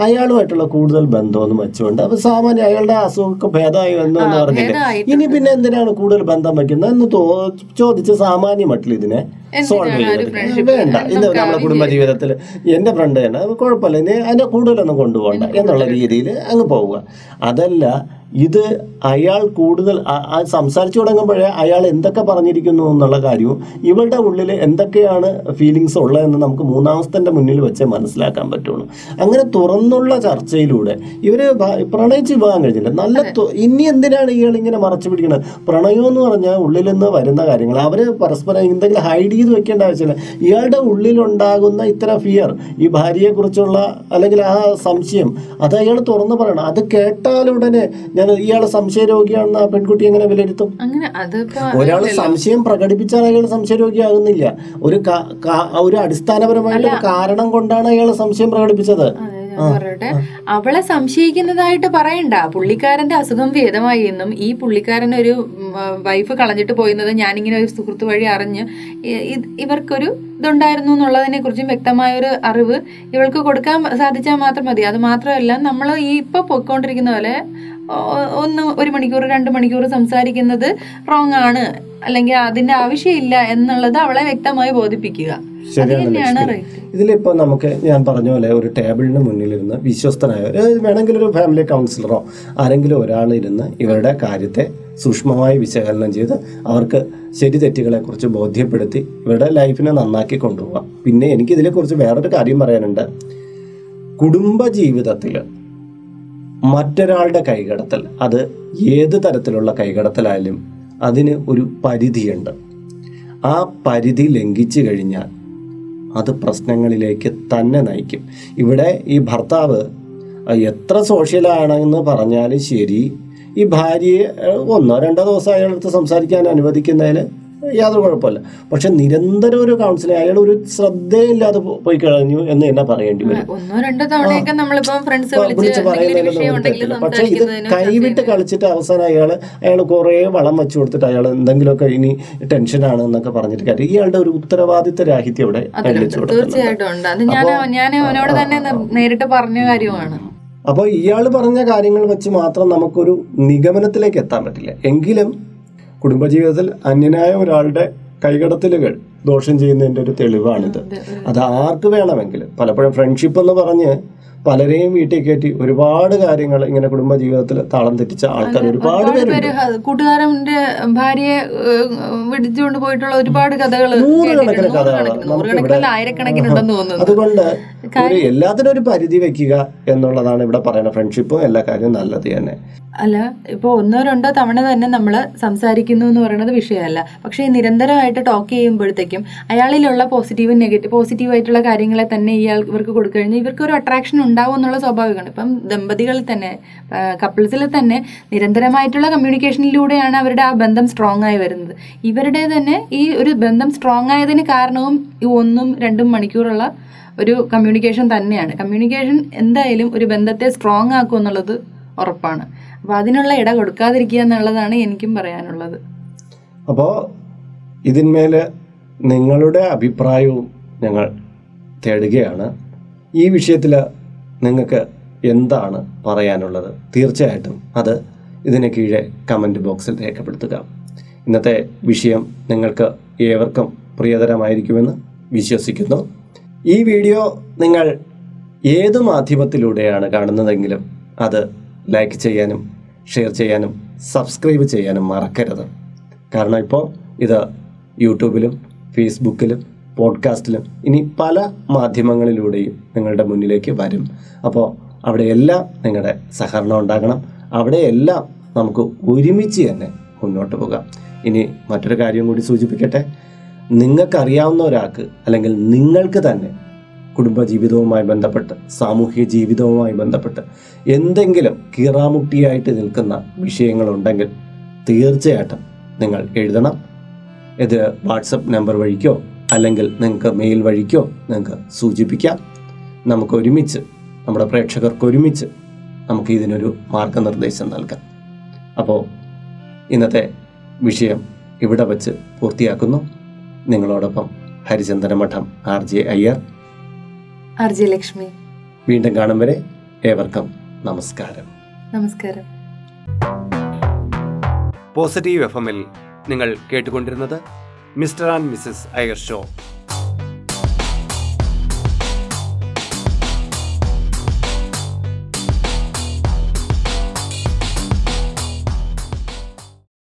അയാളുമായിട്ടുള്ള കൂടുതൽ ബന്ധമൊന്നും വെച്ചുകൊണ്ട് അപ്പൊ സാമാന്യ അയാളുടെ അസുഖമൊക്കെ ഭേദമായി വന്നു എന്ന് പറഞ്ഞില്ലേ ഇനി പിന്നെ എന്തിനാണ് കൂടുതൽ ബന്ധം വെക്കുന്നത് എന്ന് ചോദിച്ച ചോദിച്ച് സാമാന്യ മട്ടിൽ ഇതിനെ സോൾവ് ചെയ്യുന്നത് ചെയ്ത് വേണ്ട. ഇത് നമ്മുടെ കുടുംബ ജീവിതത്തിൽ എന്റെ ഫ്രണ്ട് തന്നെ കുഴപ്പമില്ല. ഇനി അതിനെ കൂടുതലൊന്നും കൊണ്ടുപോകണ്ട എന്നുള്ള രീതിയിൽ അങ്ങ് പോവുക. അതല്ല ഇത് അയാൾ കൂടുതൽ സംസാരിച്ചു തുടങ്ങുമ്പോഴേ അയാൾ എന്തൊക്കെ പറഞ്ഞിരിക്കുന്നു എന്നുള്ള കാര്യവും ഇവളുടെ ഉള്ളിൽ എന്തൊക്കെയാണ് ഫീലിങ്സ് ഉള്ളതെന്ന് നമുക്ക് മൂന്നാമസ്തന്റെ മുന്നിൽ വെച്ചേ മനസ്സിലാക്കാൻ പറ്റുള്ളൂ. അങ്ങനെ തുറന്നുള്ള ചർച്ചയിലൂടെ ഇവർ ഭ- പ്രണയിച്ച് വിവാഹം കഴിഞ്ഞില്ല. നല്ല ഇനി എന്തിനാണ് ഇയാൾ ഇങ്ങനെ മറച്ചു പിടിക്കുന്നത് പ്രണയം എന്ന് പറഞ്ഞാൽ ഉള്ളിൽ നിന്ന് വരുന്ന കാര്യങ്ങൾ. അവർ പരസ്പരം എന്തെങ്കിലും ഹൈഡ് ചെയ്ത് വെക്കേണ്ട ആവശ്യമില്ല. ഇയാളുടെ ഉള്ളിലുണ്ടാകുന്ന ഇത്ര ഫിയർ ഈ ഭാര്യയെക്കുറിച്ചുള്ള അല്ലെങ്കിൽ ആ സംശയം അത് അയാൾ തുറന്നു പറയണം. അത് കേട്ടാലുടനെ ഞാൻ ഇയാൾ സംശയരോഗിയാണെന്ന് ആ പെൺകുട്ടി എങ്ങനെ വിലയിരുത്തും? ഒരാൾ സംശയം പ്രകടിപ്പിച്ചാൽ അയാൾ സംശയരോഗിയാകുന്നില്ല. ഒരു കാ- കാ- ഒരു അടിസ്ഥാനപരമായിട്ട് ഒരു കാരണം കൊണ്ടാണ് അയാൾ സംശയം പ്രകടിപ്പിച്ചത്. ഞാൻ അവളെ സംശയിക്കുന്നതായിട്ട് പറയണ്ട. പുള്ളിക്കാരന്റെ അസുഖം ഭേദമായി എന്നും ഈ പുള്ളിക്കാരൻ ഒരു വൈഫ് കളഞ്ഞിട്ട് പോയിരുന്നത് ഞാനിങ്ങനെ ഒരു സുഹൃത്ത് വഴി അറിഞ്ഞ് ഇവർക്കൊരു ഇതുണ്ടായിരുന്നു എന്നുള്ളതിനെ കുറിച്ചും വ്യക്തമായ ഒരു അറിവ് ഇവൾക്ക് കൊടുക്കാൻ സാധിച്ചാൽ മാത്രം മതി. അത് മാത്രമല്ല നമ്മൾ ഈ ഇപ്പൊ പൊയ്ക്കൊണ്ടിരിക്കുന്ന പോലെ ഒന്ന് ഒരു മണിക്കൂർ രണ്ട് മണിക്കൂർ സംസാരിക്കുന്നത് റോങ് ആണ്. അല്ലെങ്കിൽ അതിന്റെ ആവശ്യമില്ല എന്നുള്ളത് അവളെ വ്യക്തമായി ബോധിപ്പിക്കുക. ശരിയാണ് ഇതിലിപ്പോ നമുക്ക് ഞാൻ പറഞ്ഞ പോലെ ഒരു ടേബിളിന് മുന്നിലിരുന്ന് വിശ്വസ്തനായ ഒരു വേണമെങ്കിൽ ഒരു ഫാമിലി കൗൺസിലറോ ആരെങ്കിലും ഒരാൾ ഇരുന്ന് ഇവരുടെ കാര്യത്തെ സൂക്ഷ്മമായി വിശകലനം ചെയ്ത് അവർക്ക് ശരി തെറ്റുകളെ കുറിച്ച് ബോധ്യപ്പെടുത്തി ഇവരുടെ ലൈഫിനെ നന്നാക്കി കൊണ്ടുപോകാം പിന്നെ എനിക്ക് ഇതിനെക്കുറിച്ച് വേറൊരു കാര്യം പറയാനുണ്ട്. കുടുംബ ജീവിതത്തിൽ മറ്റൊരാളുടെ കൈകടത്തൽ അത് ഏത് തരത്തിലുള്ള കൈകടത്തലായാലും അതിന് ഒരു പരിധിയുണ്ട്. ആ പരിധി ലംഘിച്ചു കഴിഞ്ഞാൽ അത് പ്രശ്നങ്ങളിലേക്ക് തന്നെ നയിക്കും. ഇവിടെ ഈ ഭർത്താവ് എത്ര സോഷ്യലാണെന്ന് പറഞ്ഞാലും ശരി ഈ ഭാര്യയെ ഒന്നോ രണ്ടോ ദിവസം അയാളടുത്ത് സംസാരിക്കാൻ അനുവദിക്കുന്നതിൽ യാതൊരു കുഴപ്പമില്ല. പക്ഷെ നിരന്തരം ഒരു കൗൺസിലിംഗ് അയാൾ ഒരു ശ്രദ്ധയില്ലാതെ പോയി കഴിഞ്ഞു എന്ന് തന്നെ പറയേണ്ടി വരും. വിളിച്ച് പക്ഷെ ഇത് കൈവിട്ട് കളിച്ചിട്ട് അവസാനം അയാൾ അയാൾ കുറേ വളം വെച്ചു കൊടുത്തിട്ട് അയാൾ എന്തെങ്കിലുമൊക്കെ ഇനി ടെൻഷനാണ് എന്നൊക്കെ പറഞ്ഞിട്ട് കാര്യം. ഇയാളുടെ ഒരു ഉത്തരവാദിത്ത രാഹിത്യം ഇവിടെ തീർച്ചയായിട്ടും ഉണ്ട്. അത് ഞാൻ ഞാൻ അവനോട് തന്നെ നേരിട്ട് പറഞ്ഞ കാര്യമാണ്. അപ്പോൾ ഇയാൾ പറഞ്ഞ കാര്യങ്ങൾ വെച്ച് മാത്രം നമുക്കൊരു നിഗമനത്തിലേക്ക് എത്താൻ പറ്റില്ല. എങ്കിലും കുടുംബജീവിതത്തിൽ അന്യനായ ഒരാളുടെ കൈകടത്തലുകൾ ദോഷം ചെയ്യുന്നതിന്റെ ഒരു തെളിവാണിത്. അത് ആർക്ക് വേണമെങ്കിലും. പലപ്പോഴും ഫ്രണ്ട്ഷിപ്പ് എന്ന് പറഞ്ഞ് പലരെയും വീട്ടിൽ കയറ്റി ഒരുപാട് കാര്യങ്ങൾ ഇങ്ങനെ കുടുംബ ജീവിതത്തിൽ താളം തെറ്റിച്ച ആൾക്കാർ ഒരുപാട് പേര് കൂട്ടുകാരന്റെ ഭാര്യയെ വിടിച്ചുകൊണ്ട് പോയിട്ടുള്ള ഒരുപാട് കഥകൾ നൂറുകണക്കിന് കഥകളാണ് അതുകൊണ്ട് ഒരു എല്ലാത്തിനും ഒരു പരിധി വെക്കുക എന്നുള്ളതാണ് ഇവിടെ പറയുന്നത് ഫ്രണ്ട്ഷിപ്പും എല്ലാ കാര്യവും നല്ലത് തന്നെ. അല്ല ഇപ്പോൾ ഒന്നോ രണ്ടോ തവണ തന്നെ നമ്മൾ സംസാരിക്കുന്നു എന്ന് പറയുന്നത് വിഷയമല്ല. പക്ഷേ നിരന്തരമായിട്ട് ടോക്ക് ചെയ്യുമ്പോഴത്തേക്കും അയാളിലുള്ള പോസിറ്റീവും നെഗറ്റീവ് പോസിറ്റീവ് ആയിട്ടുള്ള കാര്യങ്ങളെ തന്നെ ഇയാൾ ഇവർക്ക് കൊടുക്കഴിഞ്ഞാൽ ഇവർക്ക് ഒരു അട്രാക്ഷൻ ഉണ്ടാവും എന്നുള്ള സ്വാഭാവികമാണ്. ഇപ്പം ദമ്പതികളിൽ തന്നെ കപ്പിൾസിൽ തന്നെ നിരന്തരമായിട്ടുള്ള കമ്മ്യൂണിക്കേഷനിലൂടെയാണ് അവരുടെ ആ ബന്ധം സ്ട്രോങ് ആയി വരുന്നത്. ഇവരുടെ തന്നെ ഈ ഒരു ബന്ധം സ്ട്രോങ് ആയതിന് കാരണവും ഈ ഒന്നും രണ്ടും മണിക്കൂറുള്ള ഒരു കമ്മ്യൂണിക്കേഷൻ തന്നെയാണ്. കമ്മ്യൂണിക്കേഷൻ എന്തായാലും ഒരു ബന്ധത്തെ സ്ട്രോങ് ആക്കും എന്നുള്ളത് ഉറപ്പാണ്. അപ്പോൾ അതിനുള്ള ഇട കൊടുക്കാതിരിക്കുക എന്നുള്ളതാണ് എനിക്കും പറയാനുള്ളത്. അപ്പോൾ ഇതിന്മേൽ നിങ്ങളുടെ അഭിപ്രായവും ഞങ്ങൾ തേടുകയാണ്. ഈ വിഷയത്തിൽ നിങ്ങൾക്ക് എന്താണ് പറയാനുള്ളത്? തീർച്ചയായിട്ടും അത് ഇതിന് കീഴെ കമന്റ് ബോക്സിൽ രേഖപ്പെടുത്തുക. ഇന്നത്തെ വിഷയം നിങ്ങൾക്ക് ഏവർക്കും പ്രിയതരമായിരിക്കുമെന്ന് വിശ്വസിക്കുന്നു. ഈ വീഡിയോ നിങ്ങൾ ഏത് മാധ്യമത്തിലൂടെയാണ് കാണുന്നതെങ്കിലും അത് ലൈക്ക് ചെയ്യാനും ഷെയർ ചെയ്യാനും സബ്സ്ക്രൈബ് ചെയ്യാനും മറക്കരുത്. കാരണം ഇപ്പോൾ ഇത് യൂട്യൂബിലും ഫേസ്ബുക്കിലും പോഡ്കാസ്റ്റിലും ഇനി പല മാധ്യമങ്ങളിലൂടെയും നിങ്ങളുടെ മുന്നിലേക്ക് വരും. അപ്പോൾ അവിടെയെല്ലാം നിങ്ങളുടെ സഹകരണം ഉണ്ടാകണം. അവിടെയെല്ലാം നമുക്ക് ഒരുമിച്ച് തന്നെ മുന്നോട്ട് പോകാം. ഇനി മറ്റൊരു കാര്യം കൂടി സൂചിപ്പിക്കട്ടെ. നിങ്ങൾക്കറിയാവുന്ന ഒരാൾക്ക് അല്ലെങ്കിൽ നിങ്ങൾക്ക് തന്നെ കുടുംബജീവിതവുമായി ബന്ധപ്പെട്ട് സാമൂഹിക ജീവിതവുമായി ബന്ധപ്പെട്ട് എന്തെങ്കിലും കീറാമുട്ടിയായിട്ട് നിൽക്കുന്ന വിഷയങ്ങളുണ്ടെങ്കിൽ തീർച്ചയായിട്ടും നിങ്ങൾ എഴുതണം. ഇത് വാട്സപ്പ് നമ്പർ വഴിക്കോ അല്ലെങ്കിൽ നിങ്ങൾക്ക് മെയിൽ വഴിക്കോ നിങ്ങൾക്ക് സൂചിപ്പിക്കാം. നമുക്ക് ഒരുമിച്ച് നമ്മുടെ പ്രേക്ഷകർക്ക് ഒരുമിച്ച് നമുക്ക് ഇതിനൊരു മാർഗനിർദ്ദേശം നൽകാം. അപ്പോൾ ഇന്നത്തെ വിഷയം ഇവിടെ വച്ച് പൂർത്തിയാക്കുന്നു. നിങ്ങളോടൊപ്പം Harichandana Madhom R J Iyer. R J Lakshmi. വീണ്ടും കാണും വരെ ഏവർക്കും നമസ്കാരം. നമസ്കാരം. പോസിറ്റീവ് എഫ് എമ്മിൽ നിങ്ങൾ കേട്ടുകൊണ്ടിരുന്നത് mister and missus Iyer show